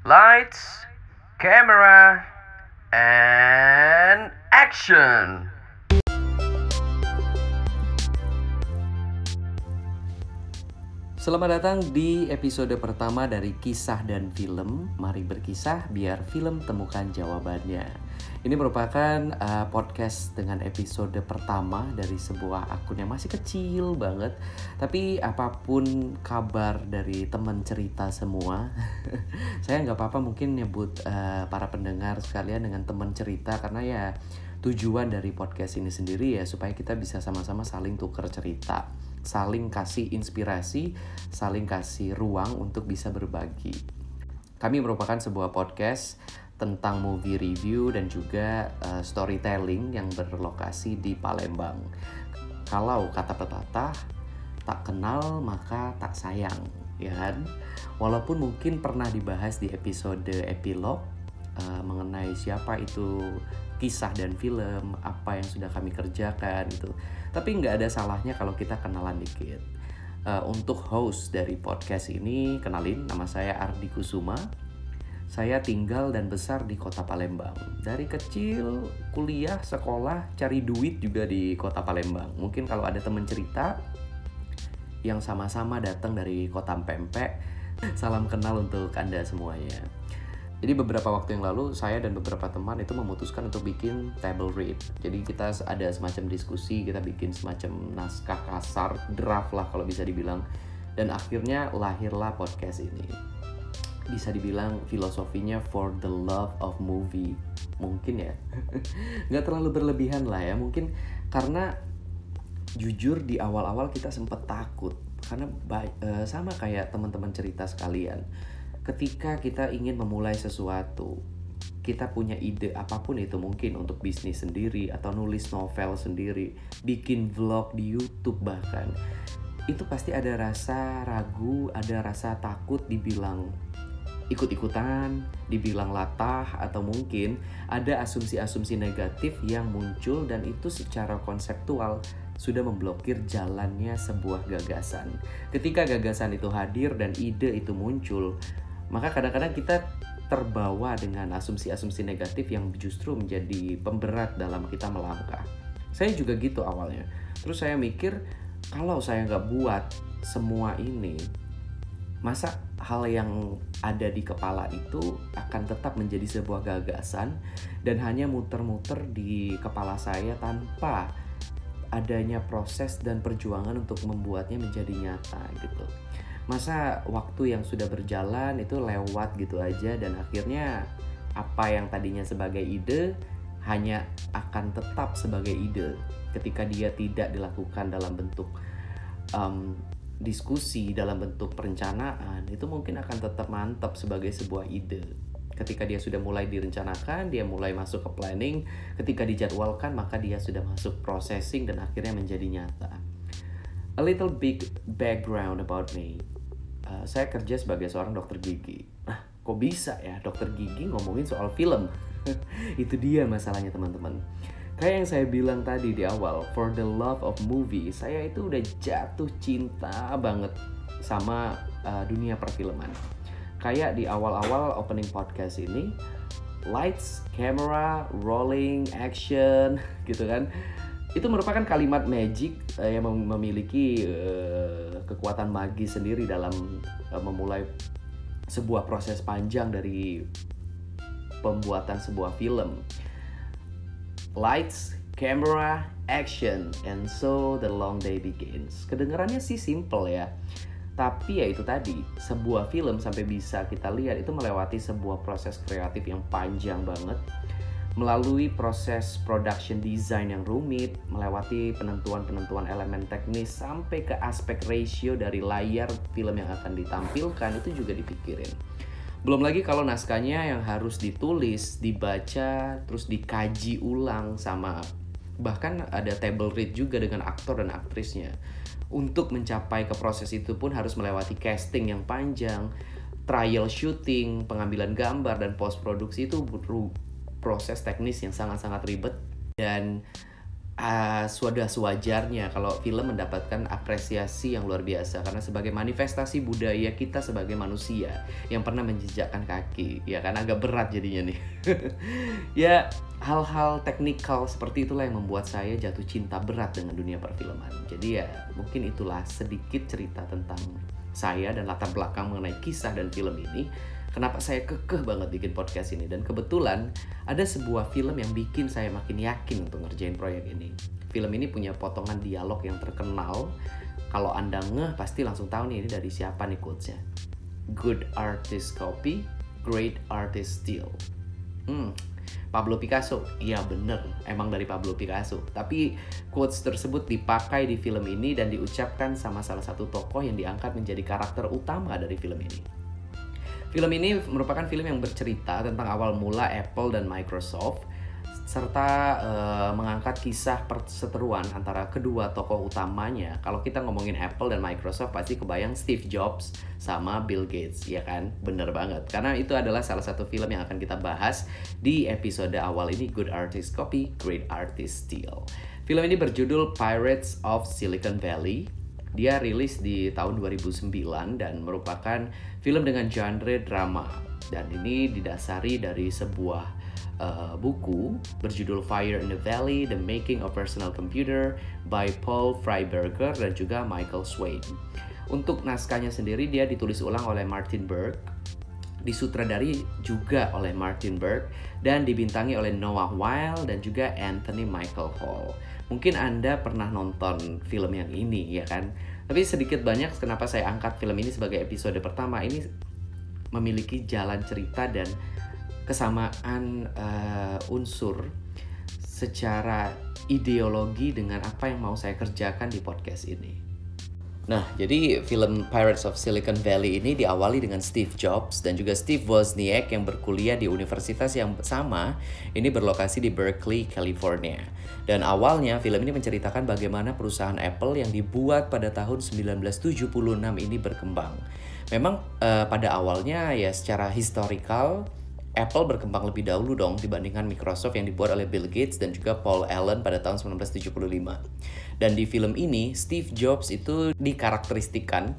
Lights, camera, and action. Selamat datang di episode pertama dari Kisah dan Film. Mari berkisah biar film temukan jawabannya. Ini merupakan uh, podcast dengan episode pertama dari sebuah akun yang masih kecil banget. Tapi apa pun kabar dari teman cerita semua, saya nggak apa-apa mungkin nyebut uh, para pendengar sekalian dengan teman cerita karena ya tujuan dari podcast ini sendiri ya supaya kita bisa sama-sama saling tukar cerita saling kasih inspirasi, saling kasih ruang untuk bisa berbagi. Kami merupakan sebuah podcast tentang movie review dan juga uh, storytelling yang berlokasi di Palembang. Kalau kata pepatah, tak kenal maka tak sayang, ya kan? Walaupun mungkin pernah dibahas di episode epilog uh, mengenai siapa itu kisah dan film, apa yang sudah kami kerjakan itu. Tapi nggak ada salahnya kalau kita kenalan dikit. Uh, untuk host dari podcast ini, kenalin nama saya Ardi Kusuma. Saya tinggal dan besar di kota Palembang. Dari kecil kuliah, sekolah, cari duit juga di kota Palembang. Mungkin kalau ada teman cerita yang sama-sama datang dari kota Pempek, salam kenal untuk Anda semuanya. Jadi beberapa waktu yang lalu saya dan beberapa teman itu memutuskan untuk bikin table read. Jadi kita ada semacam diskusi, kita bikin semacam naskah kasar, draft lah kalau bisa dibilang. Dan akhirnya lahirlah podcast ini. Bisa dibilang filosofinya for the love of movie. Mungkin ya. Nggak terlalu berlebihan lah ya. Mungkin karena jujur di awal-awal kita sempat takut. Karena uh, sama kayak teman-teman cerita sekalian ketika kita ingin memulai sesuatu, kita punya ide apa pun itu mungkin untuk bisnis sendiri atau nulis novel sendiri, bikin vlog di YouTube bahkan. Itu pasti ada rasa ragu, ada rasa takut dibilang ikut-ikutan, dibilang latah atau mungkin ada asumsi-asumsi negatif yang muncul dan itu secara konseptual sudah memblokir jalannya sebuah gagasan. Ketika gagasan itu hadir dan ide itu muncul, maka kadang-kadang kita terbawa dengan asumsi-asumsi negatif yang justru menjadi pemberat dalam kita melangkah. Saya juga gitu awalnya. Terus saya mikir, kalau saya nggak buat semua ini, masa hal yang ada di kepala itu akan tetap menjadi sebuah gagasan dan hanya muter-muter di kepala saya tanpa adanya proses dan perjuangan untuk membuatnya menjadi nyata gitu. Masa waktu yang sudah berjalan itu lewat gitu aja dan akhirnya apa yang tadinya sebagai ide hanya akan tetap sebagai ide ketika dia tidak dilakukan dalam bentuk um, diskusi dalam bentuk perencanaan itu mungkin akan tetap mantap sebagai sebuah ide ketika dia sudah mulai direncanakan dia mulai masuk ke planning ketika dijadwalkan maka dia sudah masuk processing dan akhirnya menjadi nyata a little big background about me Eh, saya kerja sebagai seorang dokter gigi. Nah, kok bisa ya dokter gigi ngomongin soal film? Itu dia masalahnya teman-teman. Kayak yang saya bilang tadi di awal, for the love of movie, saya itu udah jatuh cinta banget sama uh, dunia perfilman. Kayak di awal-awal opening podcast ini, lights, camera, rolling, action, gitu kan itu merupakan kalimat magic uh, yang memiliki uh, kekuatan magis sendiri dalam uh, memulai sebuah proses panjang dari pembuatan sebuah film. Lights, camera, action, and so the long day begins. Kedengarannya sih simple ya. Tapi ya itu tadi, sebuah film sampai bisa kita lihat itu melewati sebuah proses kreatif yang panjang banget melalui proses production design yang rumit, melewati penentuan-penentuan elemen teknis sampai ke aspek ratio dari layar film yang akan ditampilkan itu juga dipikirin. Belum lagi kalau naskahnya yang harus ditulis, dibaca, terus dikaji ulang sama bahkan ada table read juga dengan aktor dan aktrisnya. Untuk mencapai ke proses itu pun harus melewati casting yang panjang, trial shooting, pengambilan gambar dan post produksi itu proses teknis yang sangat-sangat ribet dan uh, sudah sewajarnya kalau film mendapatkan apresiasi yang luar biasa. Karena sebagai manifestasi budaya kita sebagai manusia yang pernah menjejakkan kaki ya kan? Agak berat jadinya nih. Ya hal-hal teknikal seperti itulah yang membuat saya jatuh cinta berat dengan dunia perfilman. Jadi ya mungkin itulah sedikit cerita tentang saya dan latar belakang mengenai kisah dan film ini kenapa saya kekeh banget bikin podcast ini. Dan kebetulan ada sebuah film yang bikin saya makin yakin untuk ngerjain proyek ini. Film ini punya potongan dialog yang terkenal. Kalau anda ngeh pasti langsung tahu nih ini dari siapa nih quotesnya. Good artist copy great artist steal. Hmm Pablo Picasso, iya bener, emang dari Pablo Picasso. Tapi quotes tersebut dipakai di film ini dan diucapkan sama salah satu tokoh yang diangkat menjadi karakter utama dari film ini. Film ini merupakan film yang bercerita tentang awal mula Apple dan Microsoft serta uh, mengangkat kisah perseteruan antara kedua tokoh utamanya. Kalau kita ngomongin Apple dan Microsoft pasti kebayang Steve Jobs sama Bill Gates, ya kan? Bener banget. Karena itu adalah salah satu film yang akan kita bahas di episode awal ini Good Artist Copy, Great Artist Steal. Film ini berjudul Pirates of Silicon Valley dia rilis di tahun 2009 dan merupakan film dengan genre drama. Dan ini didasari dari sebuah uh, buku berjudul Fire in the Valley: The Making of Personal Computer by Paul Freiberger dan juga Michael Swain. Untuk naskahnya sendiri dia ditulis ulang oleh Martin Berg, disutradari juga oleh Martin Berg dan dibintangi oleh Noah Weil dan juga Anthony Michael Hall. Mungkin Anda pernah nonton film yang ini ya kan? Tapi sedikit banyak kenapa saya angkat film ini sebagai episode pertama ini memiliki jalan cerita dan kesamaan uh, unsur secara ideologi dengan apa yang mau saya kerjakan di podcast ini. Nah, jadi film Pirates of Silicon Valley ini diawali dengan Steve Jobs dan juga Steve Wozniak yang berkuliah di universitas yang sama, ini berlokasi di Berkeley, California. Dan awalnya film ini menceritakan bagaimana perusahaan Apple yang dibuat pada tahun 1976 ini berkembang. Memang uh, pada awalnya ya secara historical Apple berkembang lebih dahulu dong dibandingkan Microsoft yang dibuat oleh Bill Gates dan juga Paul Allen pada tahun 1975. Dan di film ini, Steve Jobs itu dikarakteristikan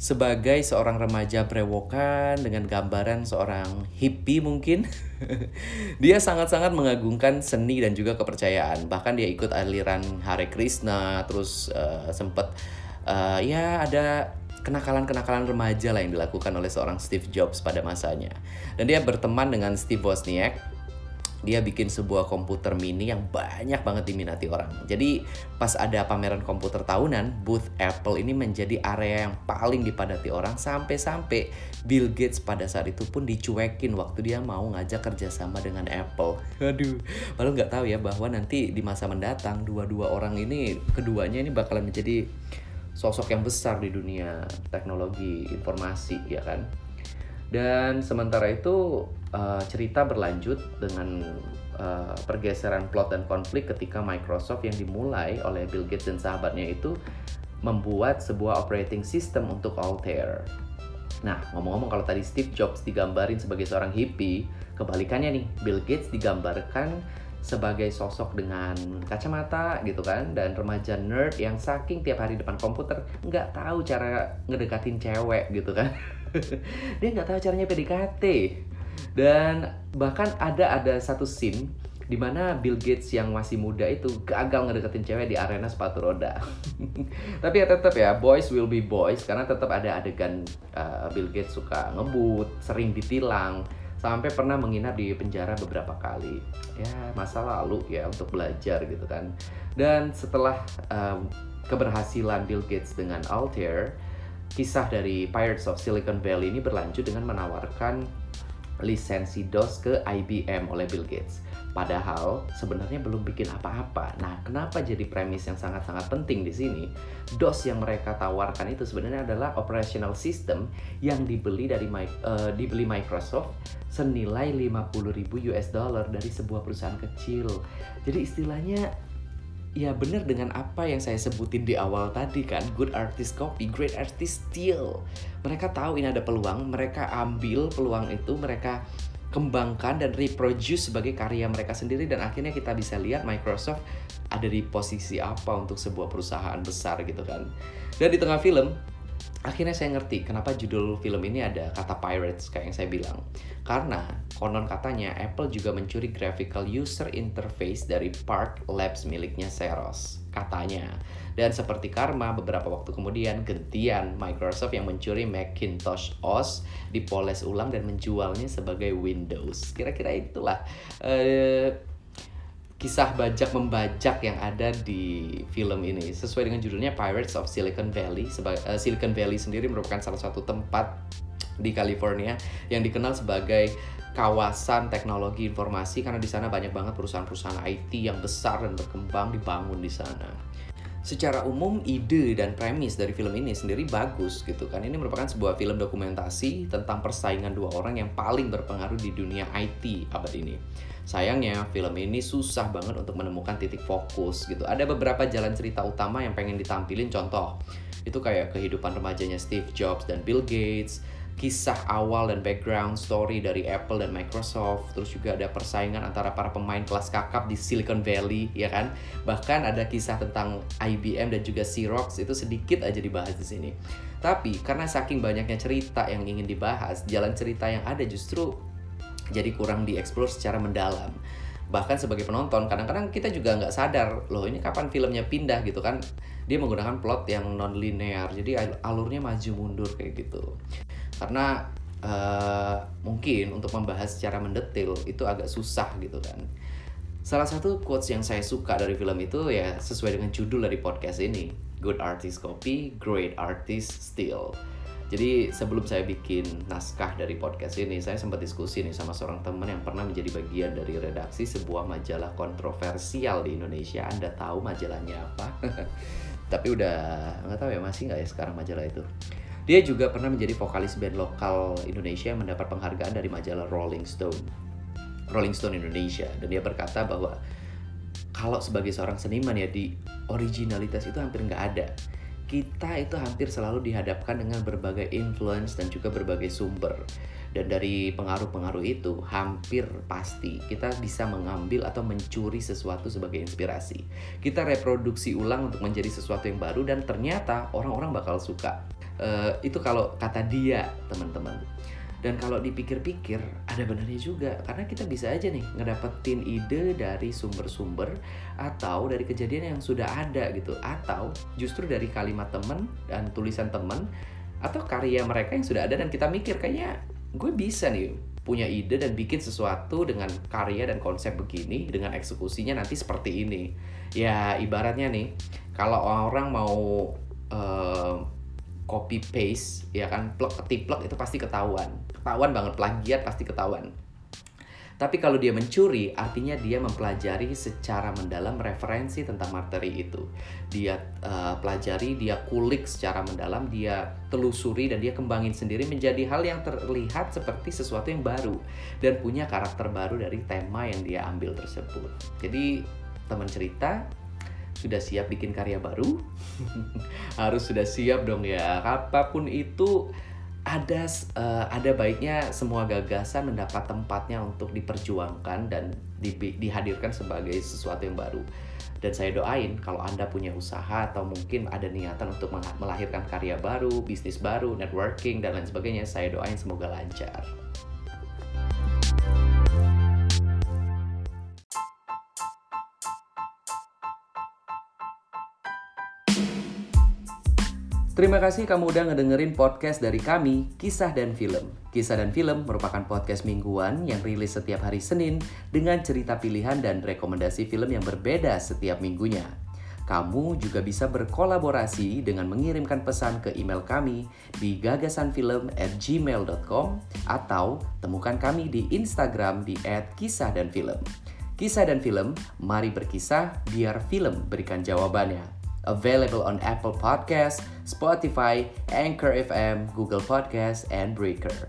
sebagai seorang remaja brewokan dengan gambaran seorang hippie mungkin. dia sangat-sangat mengagungkan seni dan juga kepercayaan. Bahkan dia ikut aliran Hare Krishna, terus uh, sempat uh, ya ada kenakalan-kenakalan remaja lah yang dilakukan oleh seorang Steve Jobs pada masanya. Dan dia berteman dengan Steve Wozniak. Dia bikin sebuah komputer mini yang banyak banget diminati orang. Jadi pas ada pameran komputer tahunan, booth Apple ini menjadi area yang paling dipadati orang sampai-sampai Bill Gates pada saat itu pun dicuekin waktu dia mau ngajak kerjasama dengan Apple. Aduh, padahal nggak tahu ya bahwa nanti di masa mendatang dua-dua orang ini keduanya ini bakalan menjadi sosok yang besar di dunia teknologi informasi ya kan dan sementara itu uh, cerita berlanjut dengan uh, pergeseran plot dan konflik ketika Microsoft yang dimulai oleh Bill Gates dan sahabatnya itu membuat sebuah operating system untuk Altair. Nah, ngomong-ngomong kalau tadi Steve Jobs digambarin sebagai seorang hippie, kebalikannya nih, Bill Gates digambarkan sebagai sosok dengan kacamata gitu kan dan remaja nerd yang saking tiap hari depan komputer nggak tahu cara ngedekatin cewek gitu kan. Dia nggak tahu caranya PDKT dan bahkan ada ada satu scene di mana Bill Gates yang masih muda itu gagal ngedeketin cewek di arena sepatu roda. Tapi ya tetap ya boys will be boys karena tetap ada adegan uh, Bill Gates suka ngebut, sering ditilang, sampai pernah menginap di penjara beberapa kali. Ya masa lalu ya untuk belajar gitu kan. Dan setelah um, keberhasilan Bill Gates dengan Altair kisah dari Pirates of Silicon Valley ini berlanjut dengan menawarkan lisensi DOS ke IBM oleh Bill Gates Padahal sebenarnya belum bikin apa-apa. Nah, kenapa jadi premis yang sangat-sangat penting di sini? DOS yang mereka tawarkan itu sebenarnya adalah operational system yang dibeli dari uh, dibeli Microsoft senilai 50.000 US dollar dari sebuah perusahaan kecil. Jadi istilahnya ya benar dengan apa yang saya sebutin di awal tadi kan good artist copy great artist steal mereka tahu ini ada peluang mereka ambil peluang itu mereka kembangkan dan reproduce sebagai karya mereka sendiri dan akhirnya kita bisa lihat Microsoft ada di posisi apa untuk sebuah perusahaan besar gitu kan. Dan di tengah film akhirnya saya ngerti kenapa judul film ini ada kata pirates kayak yang saya bilang. Karena konon katanya Apple juga mencuri graphical user interface dari Park Labs miliknya Seros. Katanya. Dan seperti karma, beberapa waktu kemudian gentian Microsoft yang mencuri Macintosh OS dipoles ulang dan menjualnya sebagai Windows. Kira-kira itulah uh, kisah bajak membajak yang ada di film ini. Sesuai dengan judulnya Pirates of Silicon Valley. Sebagai, uh, Silicon Valley sendiri merupakan salah satu tempat di California yang dikenal sebagai kawasan teknologi informasi karena di sana banyak banget perusahaan-perusahaan IT yang besar dan berkembang dibangun di sana secara umum ide dan premis dari film ini sendiri bagus gitu kan. Ini merupakan sebuah film dokumentasi tentang persaingan dua orang yang paling berpengaruh di dunia IT abad ini. Sayangnya film ini susah banget untuk menemukan titik fokus gitu. Ada beberapa jalan cerita utama yang pengen ditampilin contoh. Itu kayak kehidupan remajanya Steve Jobs dan Bill Gates, kisah awal dan background story dari Apple dan Microsoft. Terus juga ada persaingan antara para pemain kelas kakap di Silicon Valley ya kan? Bahkan ada kisah tentang IBM dan juga Xerox itu sedikit aja dibahas di sini. Tapi karena saking banyaknya cerita yang ingin dibahas jalan cerita yang ada justru jadi kurang dieksplor secara mendalam. Bahkan sebagai penonton kadang-kadang kita juga nggak sadar loh ini kapan filmnya pindah? gitu kan? Dia menggunakan plot yang non linear jadi alurnya maju mundur kayak gitu karena uh, mungkin untuk membahas secara mendetil itu agak susah gitu kan salah satu quotes yang saya suka dari film itu ya sesuai dengan judul dari podcast ini good artist copy great artist still jadi sebelum saya bikin naskah dari podcast ini, saya sempat diskusi nih sama seorang teman yang pernah menjadi bagian dari redaksi sebuah majalah kontroversial di Indonesia. Anda tahu majalahnya apa? Tapi udah nggak tahu ya masih nggak ya sekarang majalah itu. Dia juga pernah menjadi vokalis band lokal Indonesia yang mendapat penghargaan dari majalah Rolling Stone. Rolling Stone Indonesia dan dia berkata bahwa kalau sebagai seorang seniman ya di originalitas itu hampir nggak ada. Kita itu hampir selalu dihadapkan dengan berbagai influence dan juga berbagai sumber. Dan dari pengaruh-pengaruh itu hampir pasti kita bisa mengambil atau mencuri sesuatu sebagai inspirasi. Kita reproduksi ulang untuk menjadi sesuatu yang baru dan ternyata orang-orang bakal suka uh, itu kalau kata dia teman-teman. Dan kalau dipikir-pikir ada benarnya juga. Karena kita bisa aja nih ngedapetin ide dari sumber-sumber atau dari kejadian yang sudah ada gitu. Atau justru dari kalimat temen dan tulisan temen atau karya mereka yang sudah ada dan kita mikir kayaknya gue bisa nih punya ide dan bikin sesuatu dengan karya dan konsep begini dengan eksekusinya nanti seperti ini. Ya ibaratnya nih kalau orang mau uh, copy paste ya kan plug ketiplek itu pasti ketahuan ketahuan banget plagiat pasti ketahuan tapi kalau dia mencuri, artinya dia mempelajari secara mendalam referensi tentang materi itu. Dia uh, pelajari, dia kulik secara mendalam, dia telusuri dan dia kembangin sendiri menjadi hal yang terlihat seperti sesuatu yang baru dan punya karakter baru dari tema yang dia ambil tersebut. Jadi teman cerita sudah siap bikin karya baru. Harus sudah siap dong ya. Apa pun itu ada uh, ada baiknya semua gagasan mendapat tempatnya untuk diperjuangkan dan di, dihadirkan sebagai sesuatu yang baru. Dan saya doain kalau anda punya usaha atau mungkin ada niatan untuk melahirkan karya baru bisnis baru networking dan lain sebagainya saya doain semoga lancar Terima kasih kamu udah ngedengerin podcast dari kami, Kisah dan Film. Kisah dan Film merupakan podcast mingguan yang rilis setiap hari Senin dengan cerita pilihan dan rekomendasi film yang berbeda setiap minggunya. Kamu juga bisa berkolaborasi dengan mengirimkan pesan ke email kami di gagasanfilm@gmail.com atau temukan kami di Instagram di @kisahdanfilm. Kisah dan film, mari berkisah biar film berikan jawabannya. Available on Apple Podcasts, Spotify, Anchor FM, Google Podcasts, and Breaker.